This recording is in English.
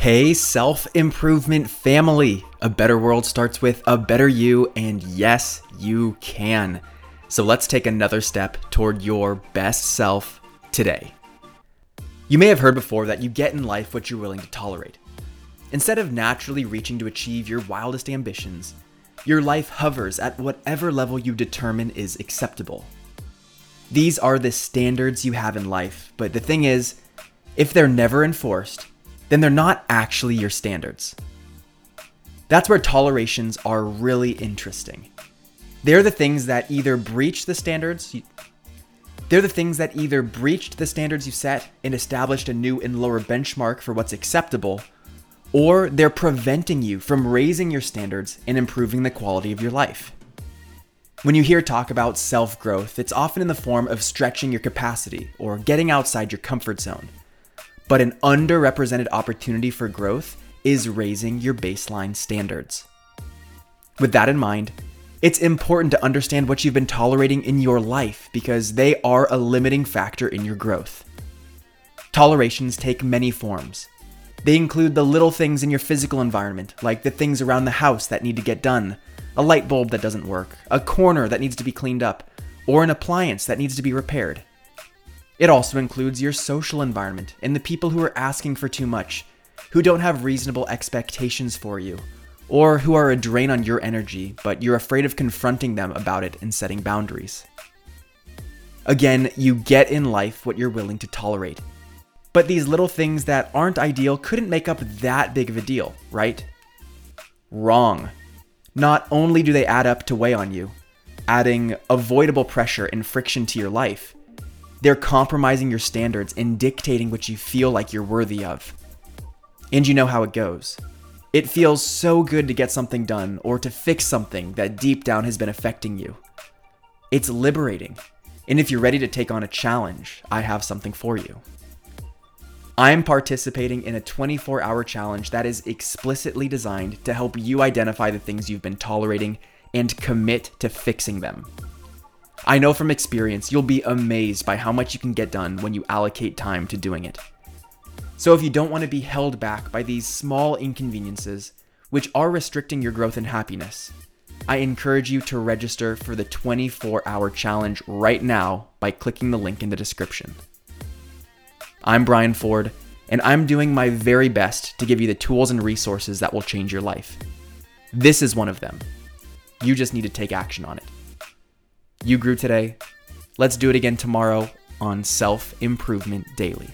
Hey, self improvement family. A better world starts with a better you, and yes, you can. So let's take another step toward your best self today. You may have heard before that you get in life what you're willing to tolerate. Instead of naturally reaching to achieve your wildest ambitions, your life hovers at whatever level you determine is acceptable. These are the standards you have in life, but the thing is, if they're never enforced, then they're not actually your standards. That's where tolerations are really interesting. They're the things that either breach the standards you, they're the things that either breached the standards you set and established a new and lower benchmark for what's acceptable, or they're preventing you from raising your standards and improving the quality of your life. When you hear talk about self growth, it's often in the form of stretching your capacity or getting outside your comfort zone. But an underrepresented opportunity for growth is raising your baseline standards. With that in mind, it's important to understand what you've been tolerating in your life because they are a limiting factor in your growth. Tolerations take many forms. They include the little things in your physical environment, like the things around the house that need to get done, a light bulb that doesn't work, a corner that needs to be cleaned up, or an appliance that needs to be repaired. It also includes your social environment and the people who are asking for too much, who don't have reasonable expectations for you, or who are a drain on your energy, but you're afraid of confronting them about it and setting boundaries. Again, you get in life what you're willing to tolerate. But these little things that aren't ideal couldn't make up that big of a deal, right? Wrong. Not only do they add up to weigh on you, adding avoidable pressure and friction to your life, they're compromising your standards and dictating what you feel like you're worthy of. And you know how it goes. It feels so good to get something done or to fix something that deep down has been affecting you. It's liberating. And if you're ready to take on a challenge, I have something for you. I'm participating in a 24 hour challenge that is explicitly designed to help you identify the things you've been tolerating and commit to fixing them. I know from experience you'll be amazed by how much you can get done when you allocate time to doing it. So if you don't want to be held back by these small inconveniences, which are restricting your growth and happiness, I encourage you to register for the 24 hour challenge right now by clicking the link in the description. I'm Brian Ford, and I'm doing my very best to give you the tools and resources that will change your life. This is one of them. You just need to take action on it. You grew today. Let's do it again tomorrow on Self Improvement Daily.